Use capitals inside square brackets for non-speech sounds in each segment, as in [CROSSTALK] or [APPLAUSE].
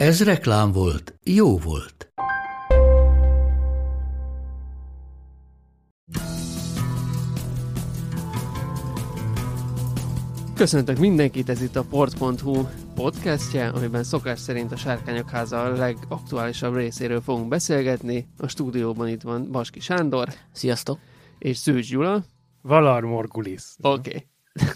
Ez reklám volt, jó volt. Köszöntök mindenkit, ez itt a port.hu podcastje, amiben szokás szerint a Sárkányok háza a legaktuálisabb részéről fogunk beszélgetni. A stúdióban itt van Baski Sándor. Sziasztok! És Szűcs Gyula. Valar Morgulis. Oké. Okay. [LAUGHS]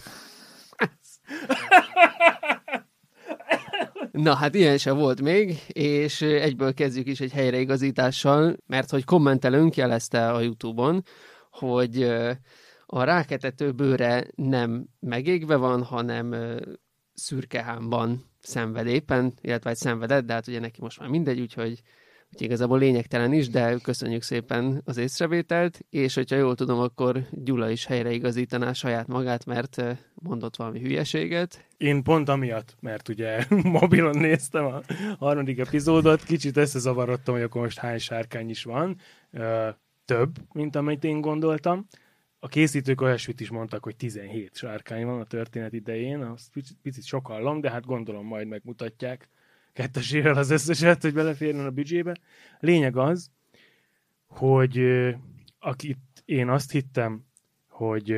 Na hát ilyen se volt még, és egyből kezdjük is egy helyreigazítással, mert hogy kommentelünk, jelezte a Youtube-on, hogy a ráketető bőre nem megégve van, hanem szürkehámban szenved éppen, illetve egy szenvedett, de hát ugye neki most már mindegy, úgyhogy, úgyhogy igazából lényegtelen is, de köszönjük szépen az észrevételt, és hogyha jól tudom, akkor Gyula is helyreigazítaná saját magát, mert mondott valami hülyeséget. Én pont amiatt, mert ugye [LAUGHS] mobilon néztem a harmadik epizódot, kicsit összezavarodtam, hogy akkor most hány sárkány is van, több, mint amit én gondoltam. A készítők olyasmit is mondtak, hogy 17 sárkány van a történet idején, azt picit, picit sokallom, de hát gondolom majd megmutatják kettesével az összeset, hogy beleférjen a büdzsébe. Lényeg az, hogy akit én azt hittem, hogy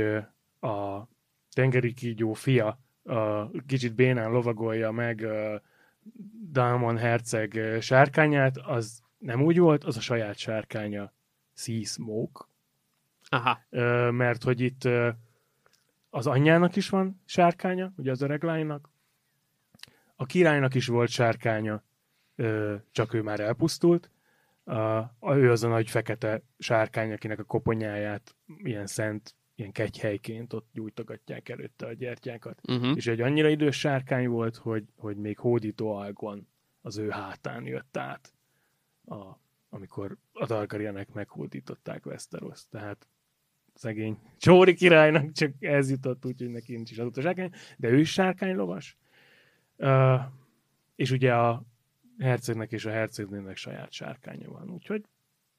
a tengeri kígyó fia a kicsit bénán lovagolja meg Dalmon herceg sárkányát, az nem úgy volt, az a saját sárkánya Sea Smoke, Aha. mert hogy itt az anyjának is van sárkánya, ugye az öreg lánynak, a királynak is volt sárkánya, csak ő már elpusztult, a, ő az a nagy fekete sárkány, akinek a koponyáját ilyen szent, ilyen kegyhelyként ott gyújtogatják előtte a gyertyákat. Uh-huh. És egy annyira idős sárkány volt, hogy, hogy még hódító algon az ő hátán jött át, a, amikor a Targaryenek meghódították Westeros. Tehát szegény Csóri királynak csak ez jutott, úgyhogy neki nincs is adott a sárkány, de ő is sárkánylovas. Uh, és ugye a hercegnek és a hercegnőnek saját sárkánya van, úgyhogy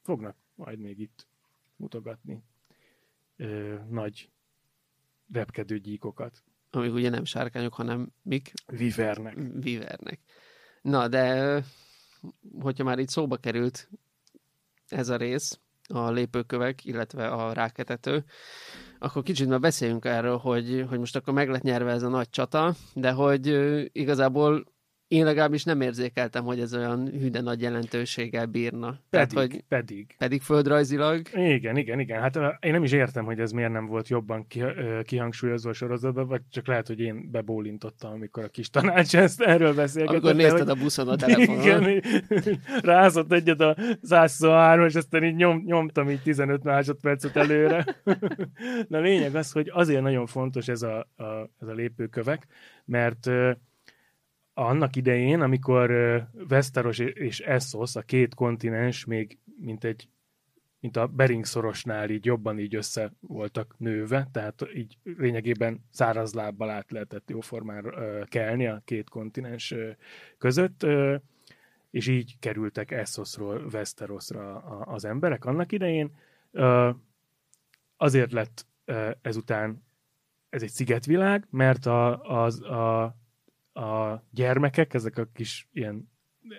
fognak majd még itt mutogatni uh, nagy repkedő gyíkokat. Amik ugye nem sárkányok, hanem mik? Vivernek. Vivernek. Na, de hogyha már itt szóba került ez a rész, a lépőkövek, illetve a ráketető, akkor kicsit már beszéljünk erről, hogy, hogy most akkor meg lett nyerve ez a nagy csata, de hogy igazából én legalábbis nem érzékeltem, hogy ez olyan hűde nagy jelentőséggel bírna. Pedig, Tehát, hogy pedig. Pedig földrajzilag. Igen, igen, igen. Hát én nem is értem, hogy ez miért nem volt jobban kihangsúlyozva a sorozatban, vagy csak lehet, hogy én bebólintottam, amikor a kis tanács [LAUGHS] ezt erről beszélgetett. Akkor nézted hogy... a buszon a telefonon. Igen, rázott egyet a 123 és aztán így nyom, nyomtam így 15 másodpercet előre. [LAUGHS] Na lényeg az, hogy azért nagyon fontos ez a, a, ez a lépőkövek, mert annak idején, amikor Westeros és Essos, a két kontinens még mint egy mint a Bering szorosnál így jobban így össze voltak nőve, tehát így lényegében száraz lábbal át lehetett jóformán kelni a két kontinens között, és így kerültek Essosról Westerosra az emberek annak idején. Azért lett ezután ez egy szigetvilág, mert a, az, a a gyermekek, ezek a kis ilyen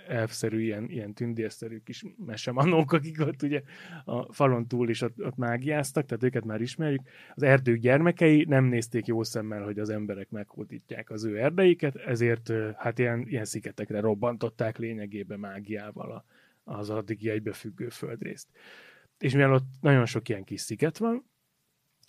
elfszerű, ilyen, ilyen tündérszerű kis mesemanók, akik ott ugye a falon túl is ott, ott mágiáztak, tehát őket már ismerjük. Az erdők gyermekei nem nézték jó szemmel, hogy az emberek meghódítják az ő erdeiket, ezért hát ilyen, ilyen szigetekre robbantották lényegében mágiával a, az addigi egybefüggő földrészt. És mivel ott nagyon sok ilyen kis sziget van,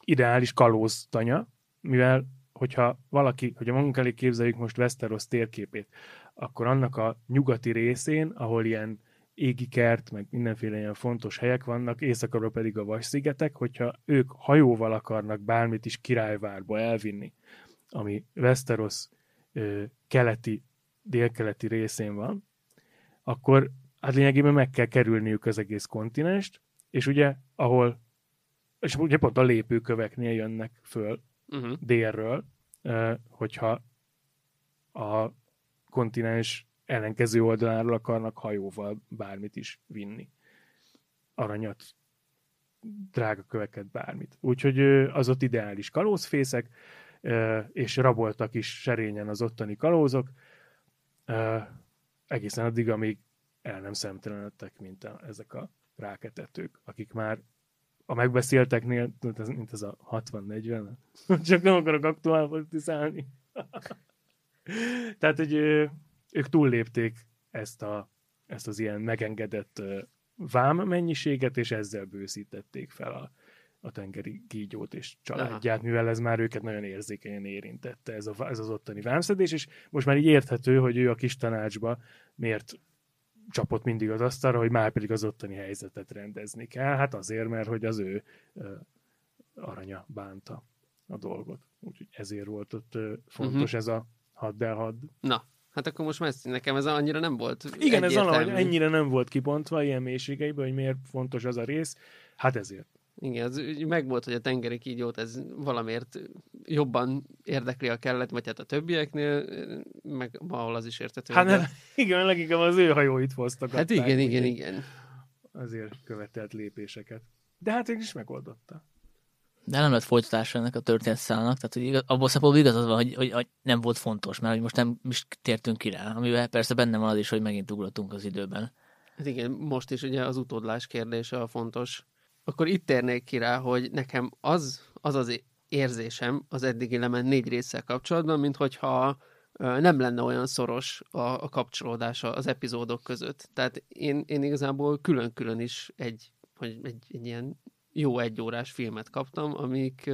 ideális kalóz tanya, mivel hogyha valaki, hogyha magunk elé képzeljük most Westeros térképét, akkor annak a nyugati részén, ahol ilyen égi kert, meg mindenféle ilyen fontos helyek vannak, északra pedig a Vas-szigetek, hogyha ők hajóval akarnak bármit is királyvárba elvinni, ami Westeros ö, keleti, délkeleti részén van, akkor hát lényegében meg kell kerülniük az egész kontinenst, és ugye, ahol, és ugye pont a lépőköveknél jönnek föl Uh-huh. délről, hogyha a kontinens ellenkező oldaláról akarnak hajóval bármit is vinni. Aranyat, drága köveket, bármit. Úgyhogy az ott ideális kalózfészek, és raboltak is serényen az ottani kalózok, egészen addig, amíg el nem szemtelenedtek, mint ezek a ráketetők, akik már a megbeszélteknél, ez, mint ez a 60-40, [LAUGHS] csak nem akarok aktuál politizálni. [LAUGHS] Tehát, hogy ők túllépték ezt, a, ezt az ilyen megengedett vám mennyiséget, és ezzel bőszítették fel a, a tengeri kígyót és családját, mivel ez már őket nagyon érzékenyen érintette, ez, a, ez az ottani vámszedés, és most már így érthető, hogy ő a kis tanácsba miért csapott mindig az asztalra, hogy már pedig az ottani helyzetet rendezni kell. Hát azért, mert hogy az ő aranya bánta a dolgot. Úgyhogy ezért volt ott fontos uh-huh. ez a hadd el hadd. Na, hát akkor most már nekem ez annyira nem volt Igen, ez egyértelmű. valahogy ennyire nem volt kibontva ilyen mélységeiben, hogy miért fontos az a rész. Hát ezért. Igen, az úgy megvolt, hogy a tengeri kígyót ez valamiért jobban érdekli a kellet, vagy hát a többieknél, meg valahol az is értető. Hát de- nem, igen, leginkább az ő hajóit hoztak. hát igen, igen, igen. Azért követelt lépéseket. De hát végül is megoldotta. De nem lett folytatása ennek a történetszállnak, tehát hogy igaz, abból szempontból igazad van, hogy, hogy, hogy, nem volt fontos, mert hogy most nem is tértünk ki rá, amivel persze benne van az is, hogy megint ugrottunk az időben. Hát igen, most is ugye az utódlás kérdése a fontos. Akkor itt térnék ki rá, hogy nekem az az, az érzésem az eddigi lement négy résszel kapcsolatban, mint hogyha nem lenne olyan szoros a, a kapcsolódása az epizódok között. Tehát én, én igazából külön-külön is egy, hogy egy, egy ilyen jó egyórás filmet kaptam, amik,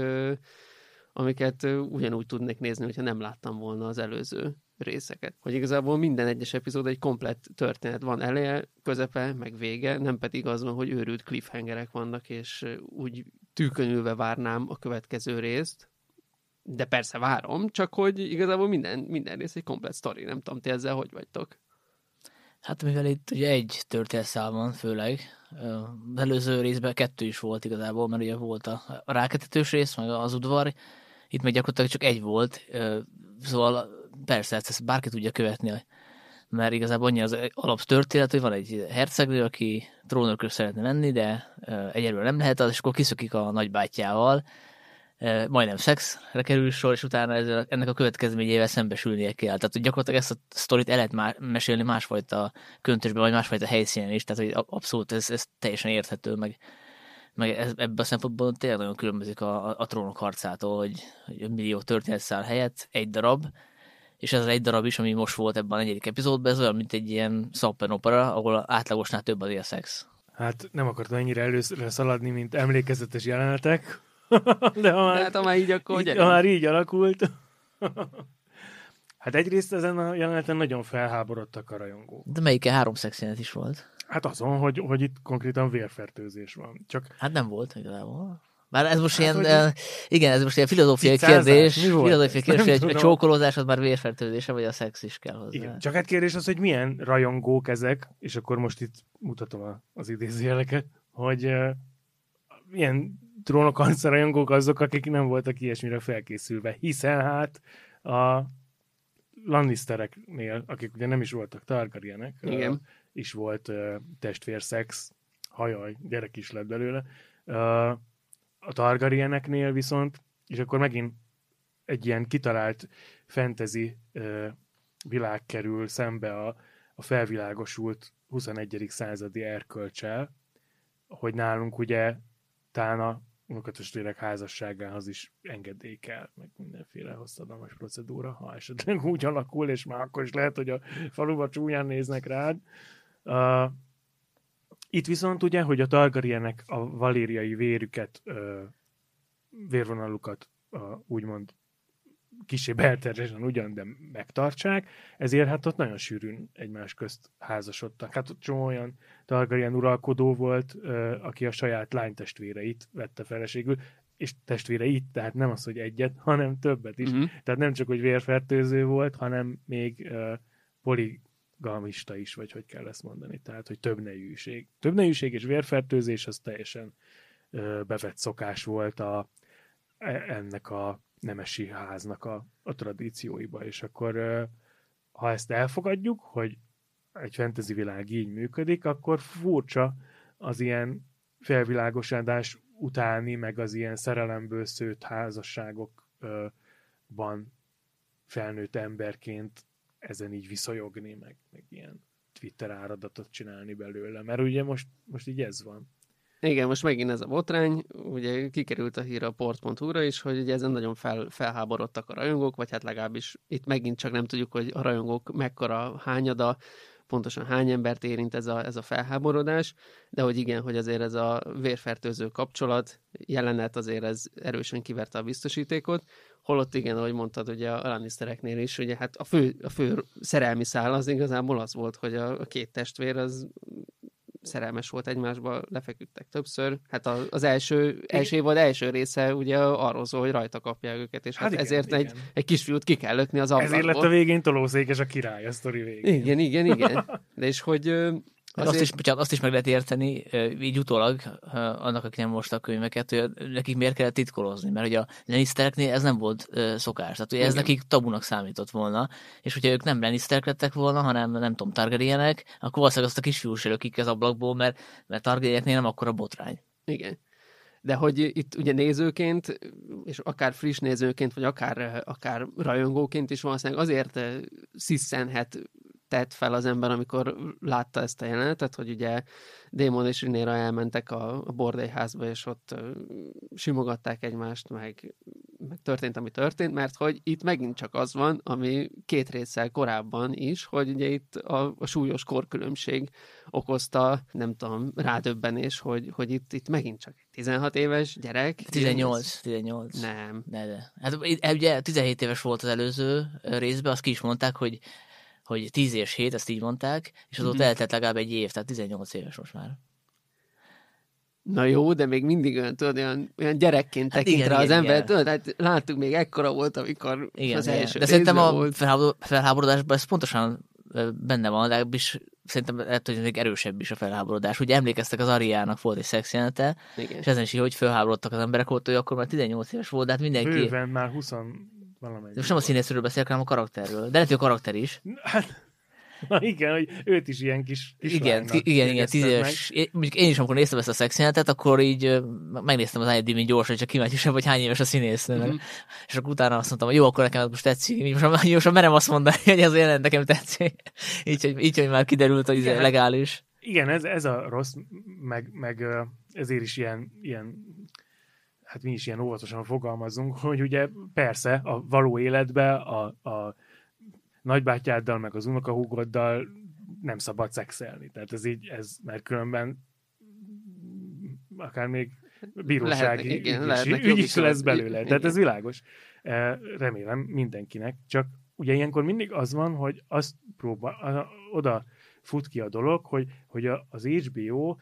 amiket ugyanúgy tudnék nézni, hogyha nem láttam volna az előző részeket. Hogy igazából minden egyes epizód egy komplett történet van eleje, közepe, meg vége, nem pedig az van, hogy őrült cliffhangerek vannak, és úgy tűkönülve várnám a következő részt, de persze várom, csak hogy igazából minden, minden rész egy komplett sztori, nem tudom, ti ezzel hogy vagytok? Hát mivel itt ugye egy történetszál van főleg, az előző részben kettő is volt igazából, mert ugye volt a, ráketetős rész, meg az udvar, itt meg gyakorlatilag csak egy volt, szóval persze ezt, ezt bárki tudja követni, mert igazából annyi az alaptörténet, hogy van egy hercegnő, aki trónörkös szeretne lenni, de egyelőre nem lehet az, és akkor kiszökik a nagybátyjával, majdnem szexre kerül sor, és utána ezzel, ennek a következményével szembesülnie kell. Tehát hogy gyakorlatilag ezt a sztorit el lehet má- mesélni másfajta köntösben, vagy másfajta helyszínen is, tehát hogy abszolút ez, ez teljesen érthető, meg, meg ez, ebben a szempontból tényleg nagyon különbözik a, a, a trónok harcától, hogy, hogy millió történetszál helyett egy darab, és ez az egy darab is, ami most volt ebben a negyedik epizódban, ez olyan, mint egy ilyen szappen opera, ahol átlagosnál több az élszex. Hát nem akartam ennyire először szaladni, mint emlékezetes jelenetek, [LAUGHS] de ha De már, hát ha már így, akkor így, ha már így alakult. [LAUGHS] hát egyrészt ezen a jeleneten nagyon felháborodtak a rajongók. De melyike három szexjelenet is volt? Hát azon, hogy, hogy itt konkrétan vérfertőzés van. Csak Hát nem volt igazából. Bár ez most Hát, ilyen, hogy- eh, igen, ez most ilyen filozófiai Cicázás? kérdés, filozófiai kérdés, hogy a csókolózás az már vérfertőzése, vagy a szex is kell hozzá. igen. Csak hát kérdés az, hogy milyen rajongók ezek, és akkor most itt mutatom az idézőjeleket, hogy uh, milyen trónokharca rajongók azok, akik nem voltak ilyesmire felkészülve, hiszen hát a Lannistereknél, akik ugye nem is voltak Targaryenek, Igen. Uh, is volt uh, testvérszex, hajaj, gyerek is lett belőle. Uh, a Targaryeneknél viszont, és akkor megint egy ilyen kitalált fantasy világ kerül szembe a, a felvilágosult 21. századi erkölcsel, hogy nálunk ugye talán a unokatestvérek házasságához is engedély kell, meg mindenféle hosszadalmas procedúra, ha esetleg úgy alakul, és már akkor is lehet, hogy a faluba csúnyán néznek rád. Itt viszont ugye, hogy a Targaryenek a valériai vérüket, vérvonalukat úgymond kisé belterjesen ugyan, de megtartsák, ezért hát ott nagyon sűrűn egymás közt házasodtak. Hát ott csomó olyan Targaryen uralkodó volt, ö, aki a saját lánytestvéreit vette feleségül, és testvéreit, tehát nem az, hogy egyet, hanem többet is. Mhm. Tehát nem csak, hogy vérfertőző volt, hanem még uh, gamista is, vagy hogy kell ezt mondani. Tehát, hogy több nejűség. Több nejűség és vérfertőzés az teljesen ö, bevett szokás volt a, e, ennek a nemesi háznak a, a tradícióiba, és akkor ö, ha ezt elfogadjuk, hogy egy fantasy világ így működik, akkor furcsa az ilyen felvilágosodás utáni, meg az ilyen szerelemből szőtt házasságokban felnőtt emberként ezen így viszonyogni, meg, meg ilyen Twitter áradatot csinálni belőle, mert ugye most, most így ez van. Igen, most megint ez a botrány, ugye kikerült a hír a port.hu-ra is, hogy ugye ezen nagyon fel, felháborodtak a rajongók, vagy hát legalábbis itt megint csak nem tudjuk, hogy a rajongók mekkora hányada, pontosan hány embert érint ez a, ez a felháborodás, de hogy igen, hogy azért ez a vérfertőző kapcsolat jelenet azért ez erősen kiverte a biztosítékot, holott igen, ahogy mondtad, ugye a Lannistereknél is, ugye hát a fő, a fő szerelmi szál az igazából az volt, hogy a, a két testvér az szerelmes volt egymásba, lefeküdtek többször. Hát az, az első, első évad első része ugye arról szól, hogy rajta kapják őket, és hát, hát igen, ezért igen. Egy, egy kisfiút ki kell lökni az ablakból. Ezért lett a végén tolószékes a király a sztori végén. Igen, igen, igen. [LAUGHS] De és hogy Azért... Azt, is, bocsánat, azt is meg lehet érteni, így utólag, annak, aki nem most a könyveket, hogy nekik miért kellett titkolozni, mert ugye a Lannistereknél ez nem volt szokás, tehát ugye ez Igen. nekik tabunak számított volna, és hogyha ők nem Lannisterek lettek volna, hanem nem tudom, Targaryenek, akkor valószínűleg azt a kisfiú se lökik az ablakból, mert, mert Targaryeneknél nem akkor a botrány. Igen. De hogy itt ugye nézőként, és akár friss nézőként, vagy akár, akár rajongóként is valószínűleg azért sziszenhet tett fel az ember, amikor látta ezt a jelenetet, hogy ugye Démon és Rinéra elmentek a, a bordélyházba, és ott simogatták egymást, meg, meg történt, ami történt, mert hogy itt megint csak az van, ami két résszel korábban is, hogy ugye itt a, a súlyos korkülönbség okozta, nem tudom, rádöbbenés, hogy, hogy itt, itt megint csak 16 éves gyerek. 18, 18. Nem. De, de. Hát ugye 17 éves volt az előző részben, azt ki is mondták, hogy hogy 10 és 7, ezt így mondták, és azóta mm-hmm. eltelt legalább egy év, tehát 18 éves most már. Na jó, de még mindig olyan, tudod, olyan, olyan gyerekként hát tekint igen, rá igen, az ember, igen. tudod, hát láttuk, még ekkora volt, amikor igen, az első De szerintem a volt. felháborodásban ez pontosan benne van, legalábbis szerintem lehet, hogy még erősebb is a felháborodás. Ugye emlékeztek az Ariának volt egy szexjelente, és ezen is így, hogy felháborodtak az emberek ott, hogy akkor már 18 éves volt, de hát mindenki... Bőven már 20 valamelyik. Most nem a színészről beszélek, hanem a karakterről. De lehet, hogy a karakter is. Hát, Na igen, hogy őt is ilyen kis, kis Igen, igen, igen, tíz éves. Én, mondjuk én is, amikor néztem ezt a szexjelentet, akkor így megnéztem az IMDb-n gyorsan, hogy csak kíváncsi hogy hány éves a színésznő. Mm-hmm. És akkor utána azt mondtam, hogy jó, akkor nekem ez most tetszik. Így most, [LAUGHS] most merem azt mondani, hogy ez a jelent nekem tetszik. [LAUGHS] így, hogy, így, hogy már kiderült, hogy ez legális. Igen, ez, ez a rossz, meg, meg ezért is ilyen, ilyen hát mi is ilyen óvatosan fogalmazunk, hogy ugye persze a való életben a, a nagybátyáddal, meg az unokahúgoddal nem szabad szexelni. Tehát ez így, ez, mert különben akár még bírósági lehetnek, igen, ügy, lehetnek ügy is lesz belőle. Igen. Tehát ez világos. Remélem mindenkinek. Csak ugye ilyenkor mindig az van, hogy azt próbál, oda fut ki a dolog, hogy, hogy az HBO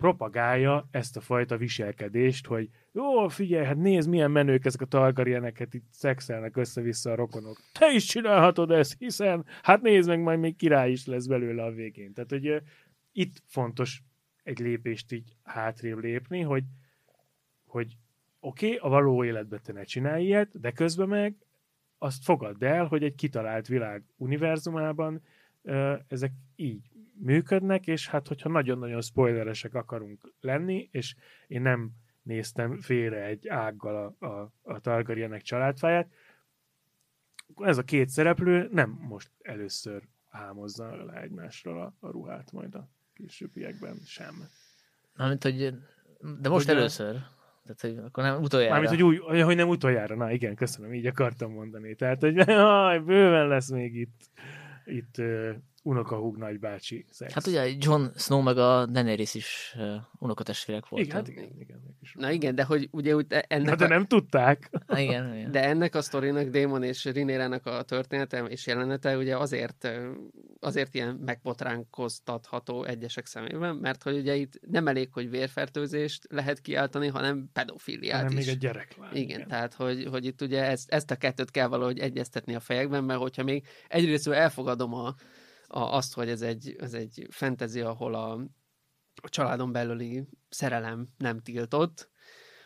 propagálja ezt a fajta viselkedést, hogy jó, figyelj, hát nézd, milyen menők ezek a targaryeneket, itt szexelnek össze-vissza a rokonok. Te is csinálhatod ezt, hiszen, hát nézd meg, majd még király is lesz belőle a végén. Tehát, hogy itt fontos egy lépést így hátrébb lépni, hogy, hogy oké, okay, a való életben te ne csinálj ilyet, de közben meg azt fogadd el, hogy egy kitalált világ univerzumában ezek így működnek, és hát hogyha nagyon-nagyon spoileresek akarunk lenni, és én nem néztem félre egy ággal a, a, a Targaryenek családfáját, ez a két szereplő nem most először hámozza le egymásról a, a ruhát majd a későbbiekben sem. Mármint, hogy de most hogy először. Tehát, hogy akkor nem utoljára. Mármint, hogy, új, hogy nem utoljára. Na igen, köszönöm, így akartam mondani. Tehát, hogy [LAUGHS] aj, bőven lesz még itt, itt unokahúg nagybácsi szex. Hát ugye John Snow meg a Daenerys is uh, unokatestvérek voltak. Igen, hát igen, igen. Na igen, de hogy ugye úgy ennek Na, de a... nem tudták. igen, igen. De ennek a sztorinak, Démon és Rinérának a története és jelenete ugye azért, azért ilyen megbotránkoztatható egyesek szemében, mert hogy ugye itt nem elég, hogy vérfertőzést lehet kiáltani, hanem pedofiliát hanem is. még egy gyerek Igen, igen, tehát hogy, hogy itt ugye ezt, ezt a kettőt kell valahogy egyeztetni a fejekben, mert hogyha még egyrészt elfogadom a a, azt, hogy ez egy, ez egy fantasy, ahol a, a családon belüli szerelem nem tiltott,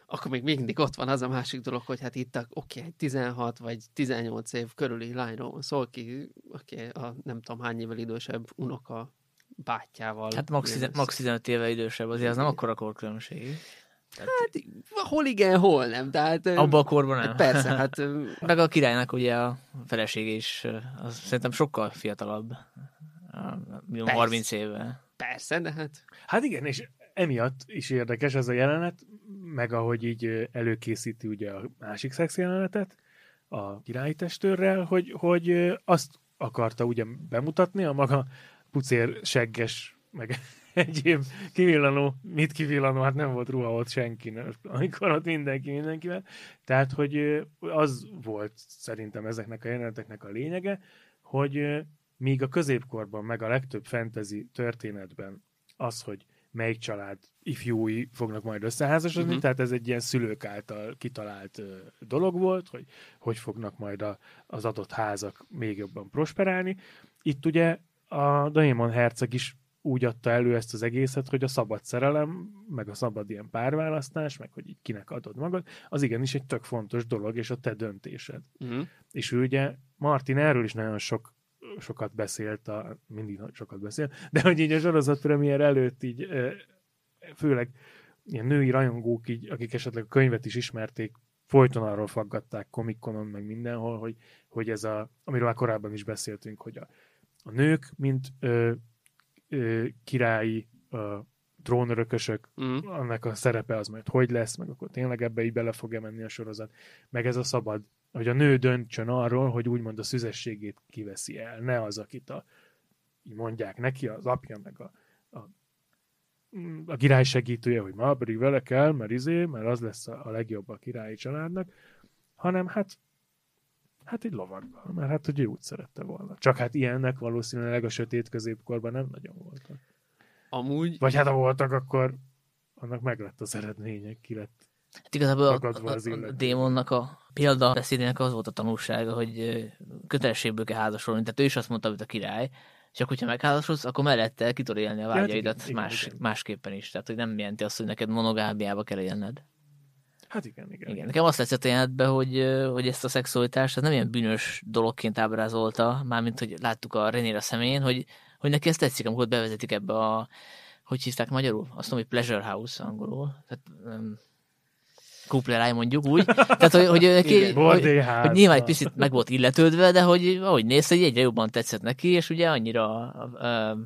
akkor még mindig ott van az a másik dolog, hogy hát itt oké, okay, 16 vagy 18 év körüli lányról van szó, aki, aki a nem tudom hány évvel idősebb unoka bátyjával. Hát max, max 15 éve idősebb, azért az nem akkora korkülönbség. Tehát, hát hol igen, hol nem. Tehát, Abban a korban nem. Hát persze, hát... Meg a királynak ugye a felesége is, az szerintem sokkal fiatalabb. Minimum 30 éve. Persze, de hát... Hát igen, és emiatt is érdekes ez a jelenet, meg ahogy így előkészíti ugye a másik szex jelenetet a királyi testőrrel, hogy, hogy azt akarta ugye bemutatni a maga pucér segges, meg [LAUGHS] egyéb kivillanó, mit kivillanó, hát nem volt ruha ott senki, amikor ott mindenki mindenkivel. Tehát, hogy az volt szerintem ezeknek a jeleneteknek a lényege, hogy míg a középkorban, meg a legtöbb fantasy történetben az, hogy melyik család ifjúi fognak majd összeházasodni, uh-huh. tehát ez egy ilyen szülők által kitalált uh, dolog volt, hogy hogy fognak majd a, az adott házak még jobban prosperálni. Itt ugye a Daemon herceg is úgy adta elő ezt az egészet, hogy a szabad szerelem, meg a szabad ilyen párválasztás, meg hogy így kinek adod magad, az igenis egy tök fontos dolog, és a te döntésed. Uh-huh. És ő ugye, Martin erről is nagyon sok sokat beszélt, a, mindig sokat beszél, de hogy így a sorozat premier előtt így főleg ilyen női rajongók, így, akik esetleg a könyvet is ismerték, folyton arról faggatták komikonon, meg mindenhol, hogy, hogy ez a, amiről már korábban is beszéltünk, hogy a, a nők, mint ö, ö, királyi ö, trónörökösök, mm. annak a szerepe az majd hogy lesz, meg akkor tényleg ebbe így bele fog-e menni a sorozat, meg ez a szabad hogy a nő döntsön arról, hogy úgymond a szüzességét kiveszi el, ne az, akit a, így mondják neki, az apja, meg a, a, a király segítője, hogy ma pedig vele kell, mert izé, mert az lesz a, a legjobb a királyi családnak, hanem hát hát egy lovaggal, mert hát hogy ő úgy szerette volna. Csak hát ilyennek valószínűleg a sötét középkorban nem nagyon voltak. Amúgy... Vagy hát ha voltak, akkor annak meg lett az eredménye, ki lett Hát igazából a, a, a, a démonnak a példa beszédének az volt a tanulsága, hogy kötelességből kell házasolni. Tehát ő is azt mondta, hogy a király, akkor, hogyha megházasodsz, akkor mellette ki tudod élni a vágyaidat hát igen, más, igen, másképpen is. Tehát, hogy nem jelenti azt, hogy neked monogábiába kell élned. Hát igen, igen. igen. Nekem azt tetszett a jelenetben, hogy, hogy ezt a szexualitást ez nem ilyen bűnös dologként ábrázolta, mármint, hogy láttuk a Renér a szemén, hogy, hogy neki ezt tetszik, amikor bevezetik ebbe a, hogy hívták magyarul? Azt mondom, hogy Pleasure House angolul. Tehát, kupleráj mondjuk úgy. Tehát, hogy, hogy, Igen, hogy, hogy nyilván egy picit meg volt illetődve, de hogy ahogy nézte, egyre jobban tetszett neki, és ugye annyira uh,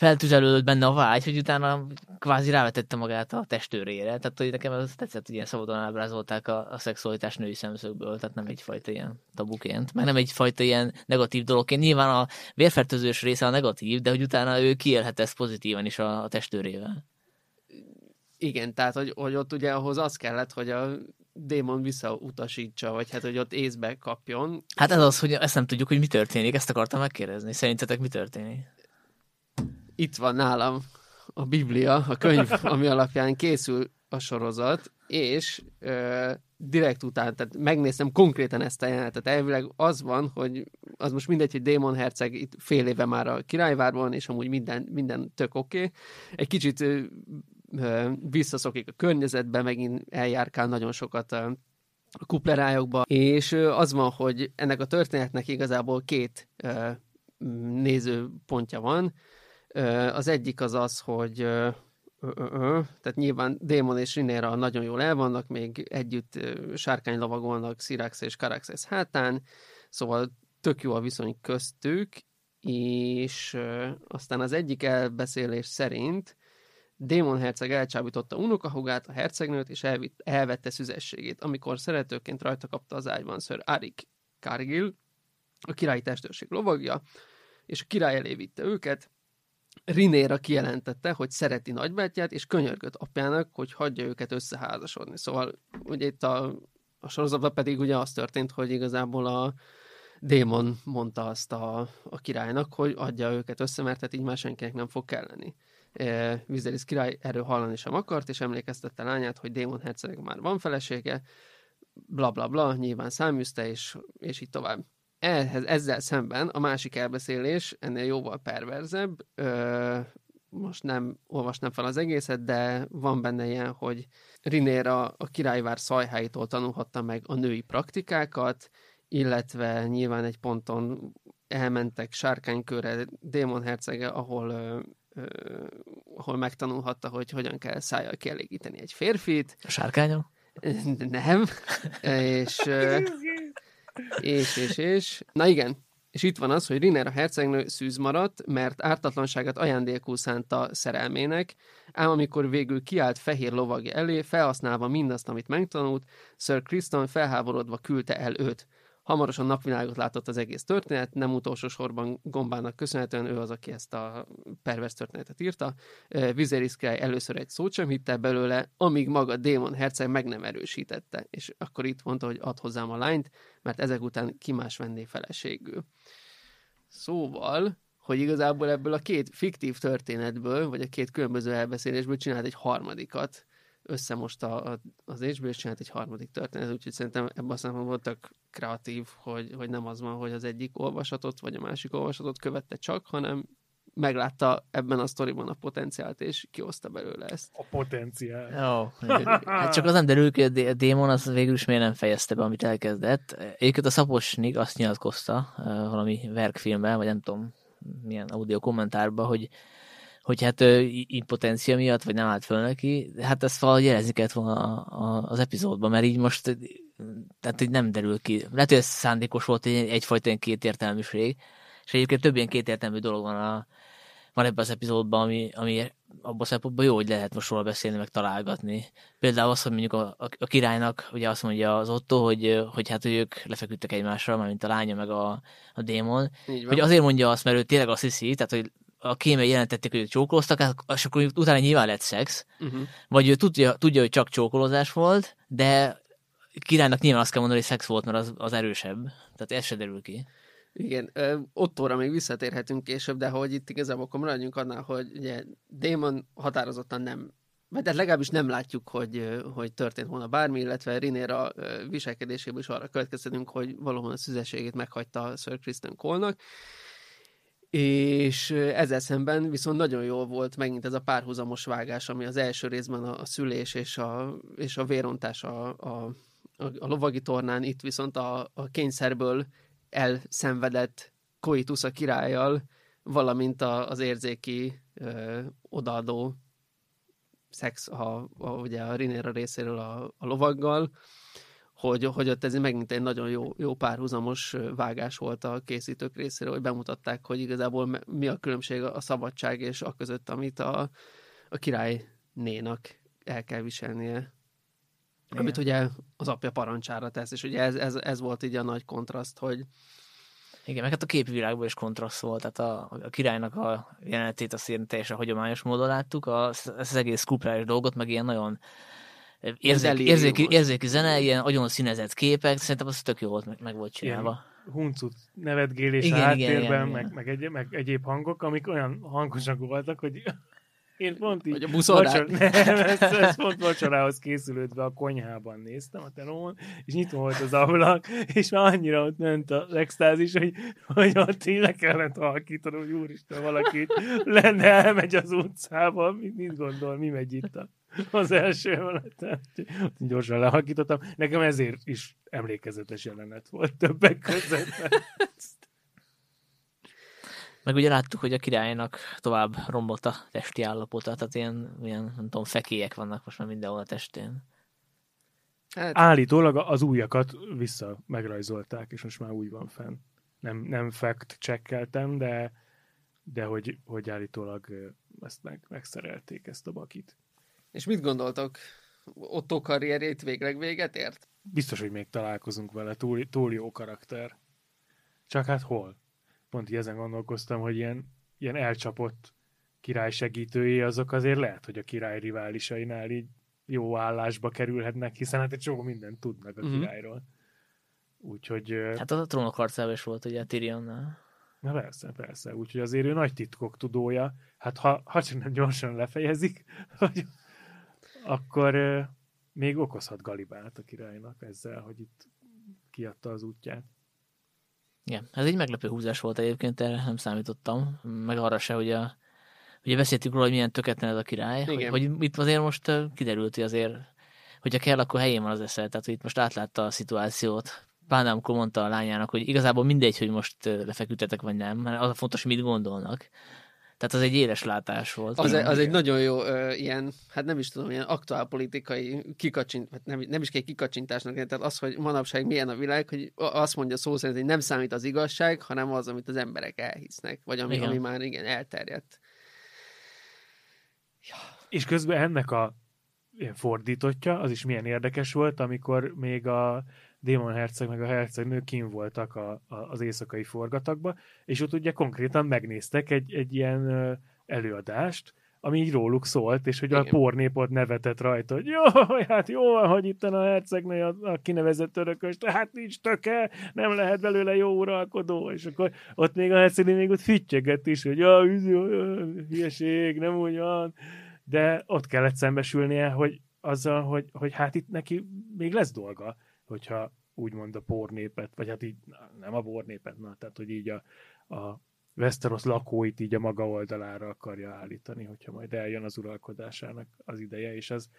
feltüzelődött benne a vágy, hogy utána kvázi rávetette magát a testőrére. Tehát, hogy nekem az tetszett, hogy ilyen szabadon ábrázolták a, a szexualitás női szemszögből, tehát nem egyfajta ilyen tabuként, meg nem egyfajta ilyen negatív dologként. Nyilván a vérfertőzős része a negatív, de hogy utána ő kiélhet ezt pozitívan is a, a testőrével. Igen, tehát hogy, hogy ott ugye ahhoz az kellett, hogy a démon visszautasítsa, vagy hát, hogy ott észbe kapjon. Hát ez az, hogy ezt nem tudjuk, hogy mi történik, ezt akartam megkérdezni. Szerintetek mi történik? Itt van nálam a Biblia, a könyv, ami alapján készül a sorozat, és ö, direkt után, tehát megnéztem konkrétan ezt a jelenetet. Elvileg az van, hogy az most mindegy, hogy Démon Herceg itt fél éve már a királyvárban, és amúgy minden, minden tök oké. Okay. Egy kicsit visszaszokik a környezetbe, megint eljárkál nagyon sokat a kuplerájokba, és az van, hogy ennek a történetnek igazából két nézőpontja van. Az egyik az az, hogy tehát nyilván Démon és Rinéra nagyon jól el vannak, még együtt sárkánylovagolnak Sirax és Karaxes hátán, szóval tök jó a viszony köztük, és aztán az egyik elbeszélés szerint Démon herceg elcsábította unokahugát, a hercegnőt, és elvitt, elvette szüzességét, amikor szeretőként rajta kapta az ágyban Sir Arik Cargill, a királyi testőrség lovagja, és a király elé vitte őket. Rinéra kijelentette, hogy szereti nagybátyját, és könyörgött apjának, hogy hagyja őket összeházasodni. Szóval ugye itt a, a sorozatban pedig ugye az történt, hogy igazából a démon mondta azt a, a királynak, hogy adja őket össze, mert hát így már senkinek nem fog kelleni. Viserys király erről hallani sem akart, és emlékeztette lányát, hogy Démon herceg már van felesége, bla bla bla, nyilván száműzte, és, és így tovább. ehhez, ezzel szemben a másik elbeszélés ennél jóval perverzebb. Ö, most nem olvasnám fel az egészet, de van benne ilyen, hogy Rinéra a királyvár szajháitól tanulhatta meg a női praktikákat, illetve nyilván egy ponton elmentek sárkánykörre Démon hercege, ahol, ahol megtanulhatta, hogy hogyan kell szájjal kielégíteni egy férfit. A sárkányon? Nem. és, és, és, és. Na igen, és itt van az, hogy Rinera hercegnő szűz maradt, mert ártatlanságát ajándékul szánta szerelmének, ám amikor végül kiállt fehér lovagja elé, felhasználva mindazt, amit megtanult, Sir Kriston felháborodva küldte el őt. Hamarosan napvilágot látott az egész történet, nem utolsó sorban Gombának köszönhetően ő az, aki ezt a pervers történetet írta. Viserys király először egy szót sem hitte belőle, amíg maga Démon herceg meg nem erősítette, és akkor itt mondta, hogy ad hozzám a lányt, mert ezek után ki más venné feleségül. Szóval, hogy igazából ebből a két fiktív történetből, vagy a két különböző elbeszélésből csinált egy harmadikat, összemosta a, az HBO, és csinált egy harmadik történet, úgyhogy szerintem ebben a szempontból voltak kreatív, hogy, hogy nem az van, hogy az egyik olvasatot, vagy a másik olvasatot követte csak, hanem meglátta ebben a sztoriban a potenciált, és kihozta belőle ezt. A potenciál. Jó. Hát csak az nem derül ki, a démon az végül is miért nem fejezte be, amit elkezdett. Egyébként a Szaposnik azt nyilatkozta uh, valami verkfilmben, vagy nem tudom, milyen audio kommentárban, hogy hogy hát impotencia miatt, vagy nem állt föl neki, hát ezt valahogy jelezni kellett volna az epizódban, mert így most tehát így nem derül ki. Lehet, hogy ez szándékos volt, egy, egyfajta ilyen kétértelműség, és egyébként több ilyen kétértelmű dolog van, a, van ebben az epizódban, ami, ami abban a szempontból jó, hogy lehet most róla beszélni, meg találgatni. Például azt, hogy mondjuk a, a, a királynak, ugye azt mondja az Otto, hogy, hogy hát hogy ők lefeküdtek egymásra, mint a lánya meg a, a démon. Hogy azért mondja azt, mert ő tényleg azt hiszi, tehát hogy a kémei jelentették, hogy ők csókoloztak, hát, és akkor utána nyilván lett szex, uh-huh. vagy ő tudja, tudja, hogy csak csókolozás volt, de királynak nyilván azt kell mondani, hogy szex volt, mert az, az erősebb. Tehát ez se derül ki. Igen, Ottóra még visszatérhetünk később, de hogy itt igazából akkor maradjunk annál, hogy ugye Démon határozottan nem vagy de legalábbis nem látjuk, hogy, hogy történt volna bármi, illetve Rinéra viselkedéséből is arra következtetünk, hogy valahol a szüzességét meghagyta Sir Kristen Cole-nak, és ezzel szemben viszont nagyon jól volt megint ez a párhuzamos vágás, ami az első részben a, a szülés és a, és a vérontás a, a, a lovagi tornán, itt viszont a, a kényszerből elszenvedett koitusz a királlyal, valamint a, az érzéki ö, odaadó szex a, a, ugye a Rinéra részéről a, a lovaggal, hogy, hogy ott ez megint egy nagyon jó, jó párhuzamos vágás volt a készítők részéről, hogy bemutatták, hogy igazából mi a különbség a szabadság és a között, amit a, a király nénak el kell viselnie. Igen. Amit ugye az apja parancsára tesz, és ugye ez, ez, ez volt így a nagy kontraszt, hogy, igen, meg hát a képvilágból is kontraszt volt, tehát a, a királynak a jelenetét azt ilyen teljesen hagyományos módon láttuk, az, az egész kuprális dolgot, meg ilyen nagyon érzéki, érzéki, érzéki zene, ilyen nagyon színezett képek, szerintem az tök jó volt, meg, meg volt csinálva. Ilyen huncut nevetgélés igen, a háttérben, igen, igen, meg, igen. Meg, egy, meg egyéb hangok, amik olyan hangosak voltak, hogy én pont így... Vagy a buszorák. Vacsor... [LAUGHS] Nem, ezt, ezt pont vacsorához készülődve a konyhában néztem a telón, és nyitva volt az ablak, és már annyira ott ment az extázis, hogy, hogy ott így le kellett halkítani, hogy úristen, valaki lenne, elmegy az utcába, mit, mit gondol, mi megy itt a, [LAUGHS] az első emeleten. Gyorsan lehalkítottam. Nekem ezért is emlékezetes jelenet volt többek között. [LAUGHS] Meg ugye láttuk, hogy a királynak tovább romlott a testi állapota, tehát ilyen, ilyen nem tudom, fekélyek vannak most már mindenhol a testén. Hát... Állítólag az újakat vissza megrajzolták, és most már úgy van fenn. Nem, nem fact checkeltem, de, de hogy, hogy állítólag ezt meg, megszerelték, ezt a bakit. És mit gondoltok? Otto karrierjét végleg véget ért? Biztos, hogy még találkozunk vele, túl, túl jó karakter. Csak hát hol? pont így ezen gondolkoztam, hogy ilyen, ilyen elcsapott király segítői azok azért lehet, hogy a király riválisainál így jó állásba kerülhetnek, hiszen hát egy csomó mindent tudnak a mm-hmm. királyról. Úgyhogy... Hát az a trónok harcában is volt ugye a Tyrionnal. Na persze, persze. Úgyhogy azért ő nagy titkok tudója. Hát ha, ha csak nem gyorsan lefejezik, [LAUGHS] hogy, akkor még okozhat galibát a királynak ezzel, hogy itt kiadta az útját. Igen, ez egy meglepő húzás volt egyébként, erre nem számítottam, meg arra se, hogy a, ugye beszéltük róla, hogy milyen töketlen ez a király, hogy, Igen. hogy itt azért most kiderült, hogy azért, hogyha kell, akkor helyén van az esze, tehát hogy itt most átlátta a szituációt. Pláne amikor mondta a lányának, hogy igazából mindegy, hogy most lefeküdtetek vagy nem, mert az a fontos, mit gondolnak. Tehát az egy éles látás volt. Az, Igen. az egy nagyon jó ö, ilyen, hát nem is tudom, ilyen aktuálpolitikai kikacsint, hát nem, nem is kell kikacsintásnak, tehát az, hogy manapság milyen a világ, hogy azt mondja szó szerint, hogy nem számít az igazság, hanem az, amit az emberek elhisznek, vagy ami, Igen. ami már igen elterjedt. És közben ennek a fordítottja, az is milyen érdekes volt, amikor még a Démon herceg meg a hercegnő kim voltak a, a, az éjszakai forgatagba, és ott ugye konkrétan megnéztek egy, egy ilyen előadást, ami így róluk szólt, és hogy a Igen. pornép ott nevetett rajta, hogy jó, hát jó van, hogy itt a hercegnő a, a kinevezett örökös, hát nincs töke, nem lehet belőle jó uralkodó, és akkor ott még a hercegnő még ott füttyegett is, hogy ja, hülyeség, nem úgy van, de ott kellett szembesülnie, hogy azzal, hogy, hogy hát itt neki még lesz dolga, hogyha úgymond a pornépet, vagy hát így nem a pornépet, na, tehát hogy így a, a Westeros lakóit így a maga oldalára akarja állítani, hogyha majd eljön az uralkodásának az ideje, és az,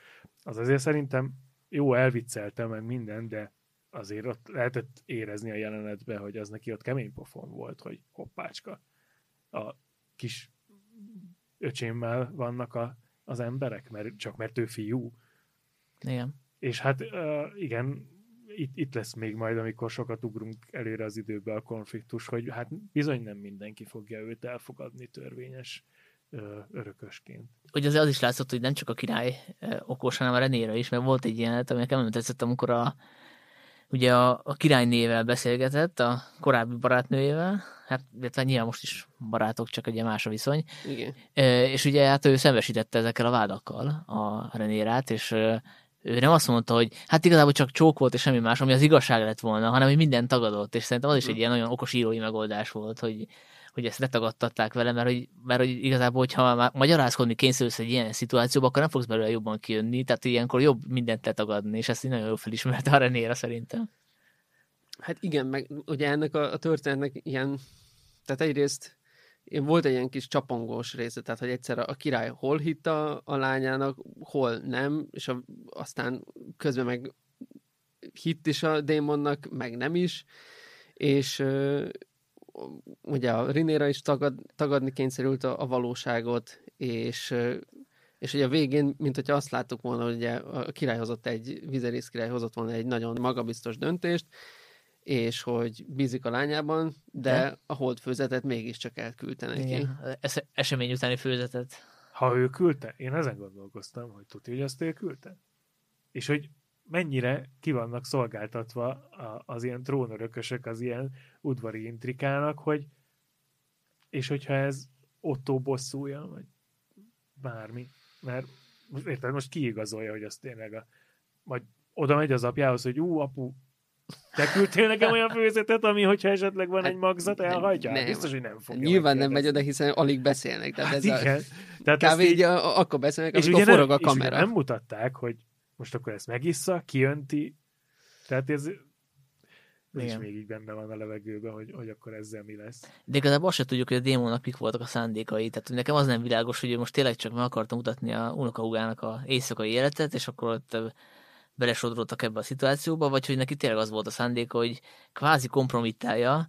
az azért szerintem jó elviccelte meg minden, de azért ott lehetett érezni a jelenetben, hogy az neki ott kemény pofon volt, hogy hoppácska, a kis öcsémmel vannak a, az emberek, mert csak mert ő fiú. Igen. És hát uh, igen, itt, itt lesz még majd, amikor sokat ugrunk előre az időbe a konfliktus, hogy hát bizony nem mindenki fogja őt elfogadni törvényes ö, örökösként. Hogy azért az is látszott, hogy nem csak a király okos, hanem a Renéra is, mert volt egy jelenet, ami nekem nem tetszett, amikor a, ugye a, a királynével beszélgetett, a korábbi barátnőjével, hát illetve nyilván most is barátok, csak ugye más a viszony, Igen. Ö, és ugye hát ő szembesítette ezekkel a vádakkal a Renérát, és ő nem azt mondta, hogy hát igazából csak csók volt és semmi más, ami az igazság lett volna, hanem hogy minden tagadott, és szerintem az is egy ilyen nagyon okos írói megoldás volt, hogy, hogy ezt letagadtatták vele, mert hogy, mert hogy igazából, hogyha már magyarázkodni kényszerülsz egy ilyen szituációba, akkor nem fogsz belőle jobban kijönni, tehát ilyenkor jobb mindent letagadni, és ezt így nagyon jól felismerte a Renéra szerintem. Hát igen, meg ugye ennek a, a történetnek ilyen, tehát egyrészt én volt egy ilyen kis csapongós része, tehát hogy egyszer a, király hol hitt a, a lányának, hol nem, és a, aztán közben meg hitt is a démonnak, meg nem is, és ö, ugye a Rinéra is tagad, tagadni kényszerült a, a valóságot, és ö, és ugye a végén, mint hogyha azt láttuk volna, hogy a király hozott egy, Viserys király hozott volna egy nagyon magabiztos döntést, és hogy bízik a lányában, de De? a holdfőzetet mégiscsak elküldte neki. Igen. Es- esemény utáni főzetet. Ha ő küldte, én ezen gondolkoztam, hogy tudja, hogy azt ő küldte. És hogy mennyire ki vannak szolgáltatva a- az ilyen trónörökösök az ilyen udvari intrikának, hogy és hogyha ez Otto bosszúja, vagy bármi, mert érted, most kiigazolja, hogy az tényleg a, vagy oda megy az apjához, hogy ú, apu, te küldtél nekem olyan főzetet, ami, hogyha esetleg van Hát egy magzat, elhagyja? nem. Biztos, hogy nem fogja. Nyilván nem megy oda, hiszen alig beszélnek. Tehát Hát ez a, igen. Tehát ezt kb. így a, a- akkor beszélnek, és amikor ugye forog nem, a és ugye kamera. nem mutatták, hogy most akkor ezt megissza, kiönti, tehát ez, Igen. még így benne van a levegőben, hogy, hogy akkor ezzel mi lesz. De igazából azt se tudjuk, hogy a démonnak mik voltak a szándékai. Tehát hogy nekem az nem világos, hogy ő most tényleg csak meg akarta mutatni a unokahúgának a éjszakai életet, és akkor ott belesodródtak ebbe a szituációba, vagy hogy neki tényleg az volt a szándéka, hogy kvázi kompromittálja,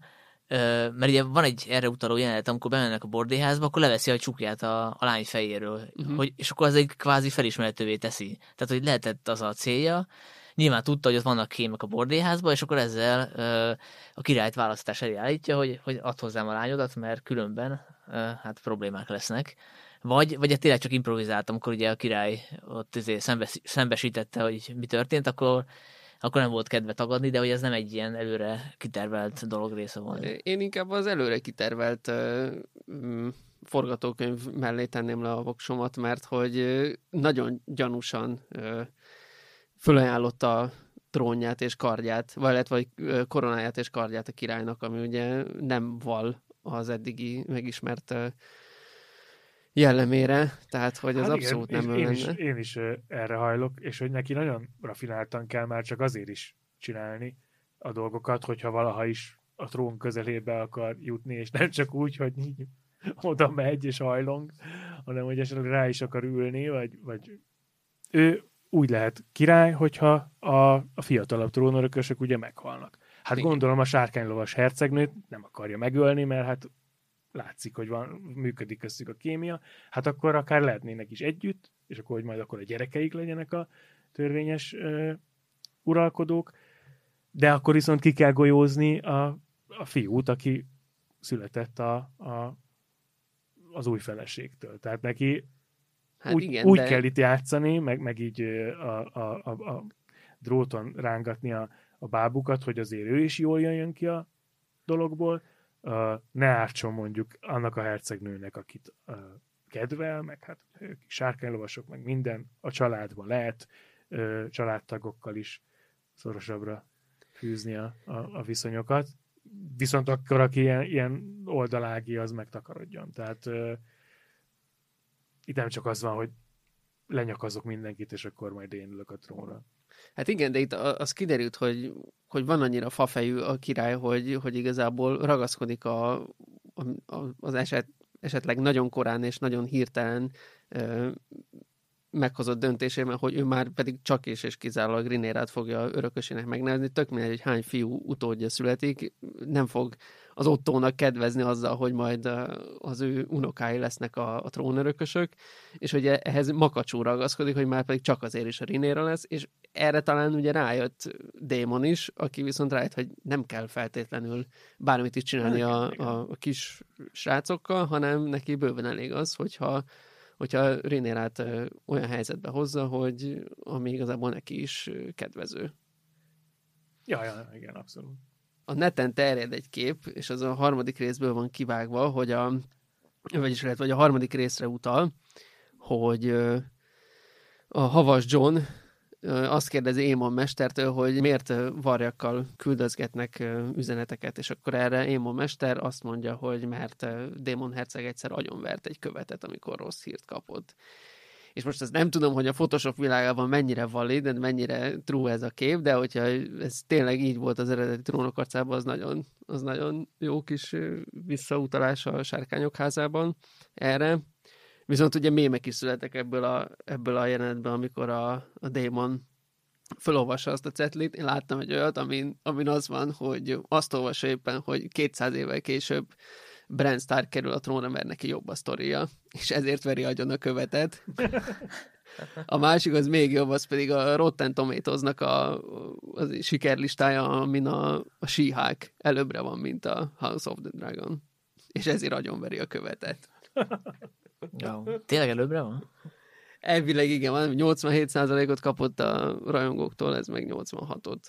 mert ugye van egy erre utaló jelenet, amikor bemennek a bordéházba, akkor leveszi a csukját a, a lány fejéről, uh-huh. hogy, és akkor ez egy kvázi felismerhetővé teszi. Tehát, hogy lehetett az a célja, nyilván tudta, hogy ott vannak kémek a bordéházban, és akkor ezzel ö, a királyt választás elé állítja, hogy, hogy add hozzám a lányodat, mert különben ö, hát problémák lesznek. Vagy, vagy hát tényleg csak improvizáltam, amikor ugye a király ott izé szembes, szembesítette, hogy mi történt, akkor, akkor nem volt kedve tagadni, de hogy ez nem egy ilyen előre kitervelt dolog része volt. Én inkább az előre kitervelt uh, forgatókönyv mellé tenném le a voksomat, mert hogy nagyon gyanúsan uh, fölajánlotta a trónját és kardját, vagy illetve vagy, koronáját és kardját a királynak, ami ugye nem val az eddigi megismert jellemére, tehát hogy az Hát igen, abszolút nem és ő én is, én is erre hajlok, és hogy neki nagyon rafináltan kell már csak azért is csinálni a dolgokat, hogyha valaha is a trón közelébe akar jutni, és nem csak úgy, hogy így oda megy és hajlong, hanem hogy esetleg rá is akar ülni, vagy, vagy ő úgy lehet király, hogyha a, a fiatalabb trónörökösök ugye meghalnak. Hát Igen. gondolom a sárkánylovas hercegnőt nem akarja megölni, mert hát látszik, hogy van, működik köztük a kémia, hát akkor akár lehetnének is együtt, és akkor, hogy majd akkor a gyerekeik legyenek a törvényes ö, uralkodók, de akkor viszont ki kell golyózni a, a fiút, aki született a, a, az új feleségtől. Tehát neki hát úgy, igen, úgy de... kell itt játszani, meg, meg így a, a, a, a dróton rángatni a, a bábukat, hogy azért ő is jól jön ki a dologból, ne ártson mondjuk annak a hercegnőnek, akit kedvel, meg hát ők sárkánylovasok, meg minden a családban lehet családtagokkal is szorosabbra fűzni a, a, a viszonyokat. Viszont akkor, aki ilyen, ilyen oldalági, az megtakarodjon. Tehát uh, itt nem csak az van, hogy lenyakazok mindenkit, és akkor majd én ülök a trónra. Hát igen, de itt az kiderült, hogy, hogy van annyira fafejű a király, hogy, hogy igazából ragaszkodik a, a, az eset, esetleg nagyon korán és nagyon hirtelen ö, meghozott döntésében, hogy ő már pedig csak és, és kizárólag Rinérát fogja örökösének megnevezni. Tök mindegy, hogy hány fiú utódja születik, nem fog az Ottónak kedvezni azzal, hogy majd az ő unokái lesznek a, a trónörökösök, és hogy ehhez makacsú ragaszkodik, hogy már pedig csak azért is a Rinéra lesz, és erre talán ugye rájött Démon is, aki viszont rájött, hogy nem kell feltétlenül bármit is csinálni a, a, a kis srácokkal, hanem neki bőven elég az, hogyha hogyha Rinérát olyan helyzetbe hozza, hogy ami igazából neki is kedvező. Ja, ja, igen, abszolút a neten terjed egy kép, és az a harmadik részből van kivágva, hogy a, vagyis lehet, vagy a harmadik részre utal, hogy a havas John azt kérdezi Émon mestertől, hogy miért varjakkal küldözgetnek üzeneteket, és akkor erre Émon mester azt mondja, hogy mert Démon herceg egyszer agyonvert egy követet, amikor rossz hírt kapott és most ezt nem tudom, hogy a Photoshop világában mennyire valid, de mennyire true ez a kép, de hogyha ez tényleg így volt az eredeti trónokarcában, az nagyon, az nagyon jó kis visszautalás a sárkányok házában erre. Viszont ugye mémek is születek ebből a, ebből a jelenetből, amikor a, a démon felolvassa azt a cetlit. Én láttam egy olyat, amin, amin az van, hogy azt olvassa éppen, hogy 200 évvel később Bran Stark kerül a trónra, mert neki jobb a sztoria, és ezért veri agyon a követet. A másik az még jobb, az pedig a Rotten Tomatoes-nak a, a sikerlistája, amin a, a síhák előbbre van, mint a House of the Dragon. És ezért agyonveri a követet. Ja, tényleg előbbre van? Elvileg igen, 87%-ot kapott a rajongóktól, ez meg 86-ot.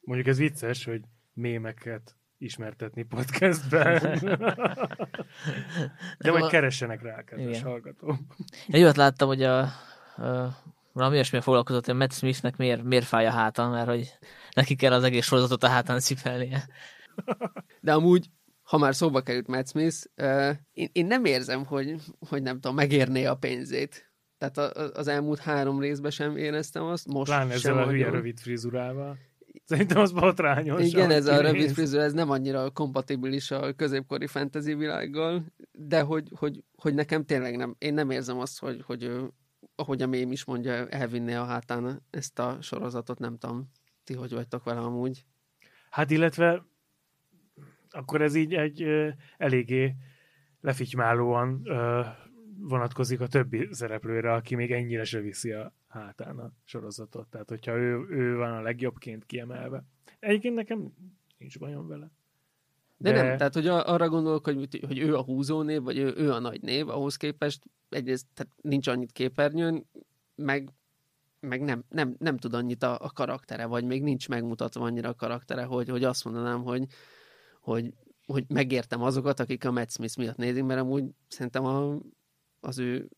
Mondjuk ez vicces, hogy mémeket ismertetni podcastben. [LAUGHS] De majd keressenek rá, kedves Igen. hallgató. Egy olyat láttam, hogy a, a valami olyasmi foglalkozott, hogy Matt Smithnek miért, miért fáj a háta, mert hogy neki kell az egész sorozatot a hátán cipelnie. De amúgy, ha már szóba került Matt Smith, uh, én, én nem érzem, hogy, hogy nem tudom, megérné a pénzét. Tehát a, az elmúlt három részben sem éreztem azt, most Pláne ezzel a hülye rövid frizurával. Szerintem az botrányos. Igen, ez a rövid frizur, ez nem annyira kompatibilis a középkori fantasy világgal, de hogy, hogy, hogy nekem tényleg nem, én nem érzem azt, hogy, hogy ő, ahogy a mém is mondja, elvinné a hátán ezt a sorozatot, nem tudom, ti hogy vagytok vele amúgy. Hát illetve akkor ez így egy eléggé lefitymálóan vonatkozik a többi szereplőre, aki még ennyire se viszi a hátán a sorozatot. Tehát, hogyha ő, ő van a legjobbként kiemelve. Egyébként nekem nincs bajom vele. De, de nem, tehát hogy arra gondolok, hogy, hogy ő a húzónév, vagy ő, ő a nagy név, ahhoz képest egyrészt tehát nincs annyit képernyőn, meg, meg nem, nem, nem tud annyit a, a karaktere, vagy még nincs megmutatva annyira a karaktere, hogy, hogy azt mondanám, hogy, hogy, hogy megértem azokat, akik a Matt Smith miatt nézik, mert amúgy szerintem a, az ő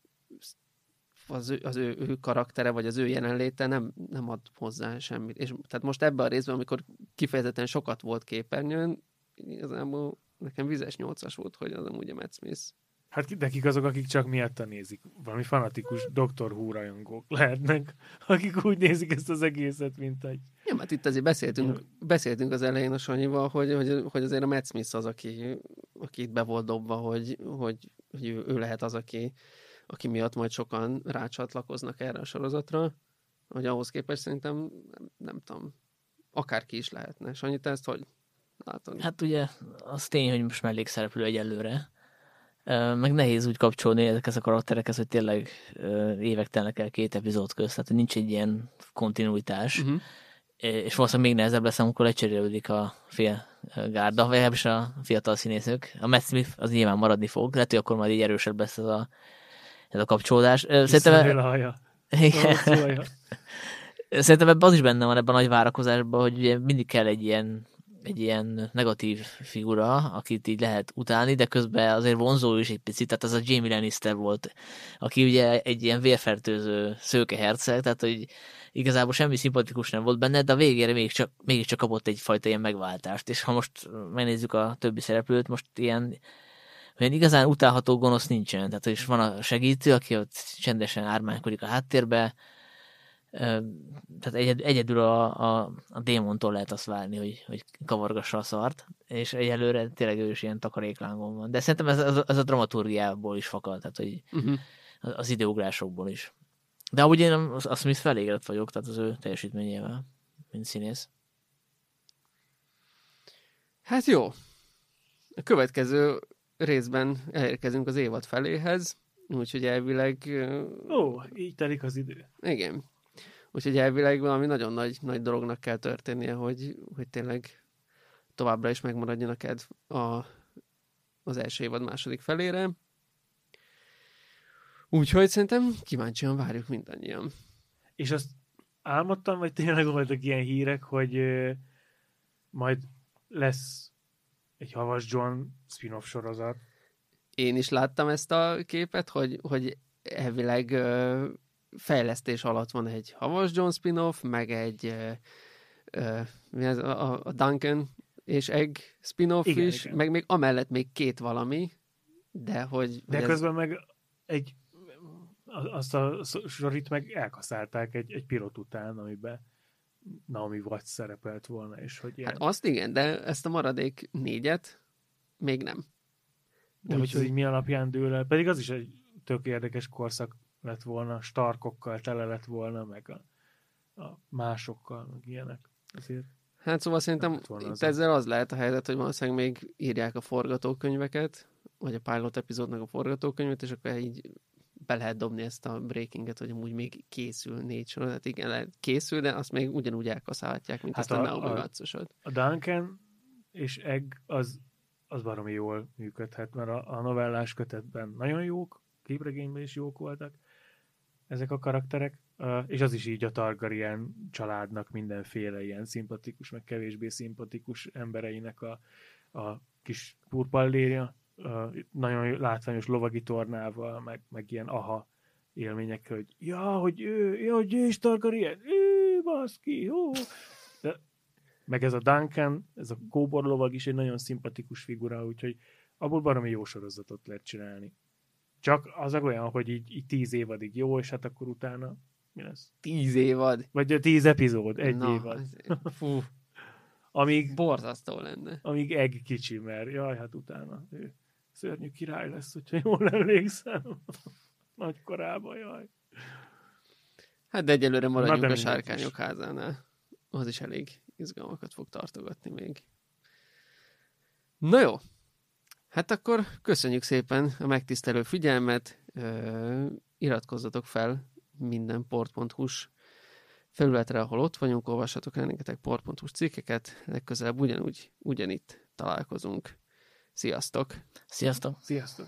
az, ő, az ő, ő karaktere, vagy az ő jelenléte nem, nem ad hozzá semmit. És tehát most ebben a részben, amikor kifejezetten sokat volt képernyőn, igazából nekem vizes nyolcas volt, hogy az amúgy a Matt Smith. Hát nekik azok, akik csak miatta nézik. Valami fanatikus Dr. Who rajongók lehetnek, [LAUGHS] akik úgy nézik ezt az egészet, mint egy... Ja, hát itt azért beszéltünk, beszéltünk az elején a Sanyival, hogy, hogy, hogy azért a Matt Smith az, aki, aki itt be volt dobva, hogy, hogy, hogy ő, ő lehet az, aki, aki miatt majd sokan rácsatlakoznak erre a sorozatra, hogy ahhoz képest szerintem, nem, nem tudom, akárki is lehetne. Sanyi, te ezt hogy látod? Hát ugye az tény, hogy most mellékszereplő egyelőre, meg nehéz úgy kapcsolni ezekhez a karakterekhez, hogy tényleg évek telnek el két epizód közt, tehát nincs egy ilyen kontinuitás, uh-huh. és valószínűleg még nehezebb lesz, amikor lecserélődik a fél gárda, vagy legalábbis a fiatal színészök. A Matt Smith az nyilván maradni fog, lehet, hogy akkor majd így erősebb lesz ez a, ez a kapcsolódás. Szerintem... a. Igen. Szerintem ebben az is benne van ebben a nagy várakozásban, hogy ugye mindig kell egy ilyen egy ilyen negatív figura, akit így lehet utálni, de közben azért vonzó is egy picit, tehát az a Jamie Lannister volt, aki ugye egy ilyen vérfertőző szőke herceg, tehát hogy igazából semmi szimpatikus nem volt benne, de a végére mégiscsak, mégiscsak kapott egyfajta ilyen megváltást, és ha most megnézzük a többi szereplőt, most ilyen olyan igazán utálható gonosz nincsen, tehát is van a segítő, aki ott csendesen ármánykodik a háttérbe, tehát egyed, egyedül a, a, a démontól lehet azt várni, hogy, hogy kavargassa a szart, és egyelőre tényleg ő is ilyen takaréklángon van. De szerintem ez, ez, ez a dramaturgiából is fakad, tehát hogy uh-huh. az időugrásokból is. De ahogy én azt Smith felégett vagyok, tehát az ő teljesítményével, mint színész. Hát jó. A következő részben elérkezünk az évad feléhez, úgyhogy elvileg... Ó, így telik az idő. Igen. Úgyhogy elvileg valami nagyon nagy, nagy dolognak kell történnie, hogy, hogy tényleg továbbra is megmaradjon a kedv a, az első évad második felére. Úgyhogy szerintem kíváncsian várjuk mindannyian. És azt álmodtam, vagy tényleg voltak ilyen hírek, hogy majd lesz egy Havas John spin-off sorozat. Én is láttam ezt a képet, hogy, hogy elvileg fejlesztés alatt van egy Havas John spin-off, meg egy mi ez, a, a Duncan és Egg spin-off igen, is, igen. meg még amellett még két valami, de hogy... De hogy közben ez... meg egy azt a sorit meg elkaszálták egy, egy pilot után, amiben Naomi Watts szerepelt volna, és hogy ilyen... Hát azt igen, de ezt a maradék négyet még nem. De Úgy, hogy így mi alapján dől el? Pedig az is egy tök érdekes korszak lett volna, starkokkal tele lett volna, meg a, a másokkal, meg ilyenek. Azért hát szóval szerintem itt ezzel az lehet a helyzet, hogy valószínűleg még írják a forgatókönyveket, vagy a pilot epizódnak a forgatókönyvet, és akkor így be lehet dobni ezt a breakinget, hogy amúgy még készül négy sorozat. Igen, lehet készül, de azt még ugyanúgy elkaszálhatják, mint hát ezt a, a Naomi a, a Duncan és Egg az, az baromi jól működhet, mert a, a novellás kötetben nagyon jók, képregényben is jók voltak, ezek a karakterek, és az is így a Targaryen családnak mindenféle ilyen szimpatikus, meg kevésbé szimpatikus embereinek a, a kis purpalléria, nagyon látványos lovagi tornával, meg, meg ilyen aha élmények, hogy ja, hogy ő, ja, hogy ő is Targaryen, ő, baszki, ó. De, meg ez a Duncan, ez a kóborlovag is egy nagyon szimpatikus figura, úgyhogy abból baromi jó sorozatot lehet csinálni. Csak az olyan, hogy így, így tíz évadig jó, és hát akkor utána mi lesz? Tíz évad? Vagy tíz epizód, egy Na, évad. Fú. [LAUGHS] amíg, Borzasztó lenne. Amíg Egg kicsi, mert jaj, hát utána ő szörnyű király lesz, hogyha jól [LAUGHS] emlékszem. Nagy korában, jaj. Hát de egyelőre maradjunk Na, a sárkányok házánál. Az is elég izgalmakat fog tartogatni még. Na jó, Hát akkor köszönjük szépen a megtisztelő figyelmet, iratkozzatok fel minden port.hu-s felületre, ahol ott vagyunk, olvassatok rengeteg port.hu cikkeket, legközelebb ugyanúgy, ugyanitt találkozunk. Sziasztok! Sziasztok! Sziasztok!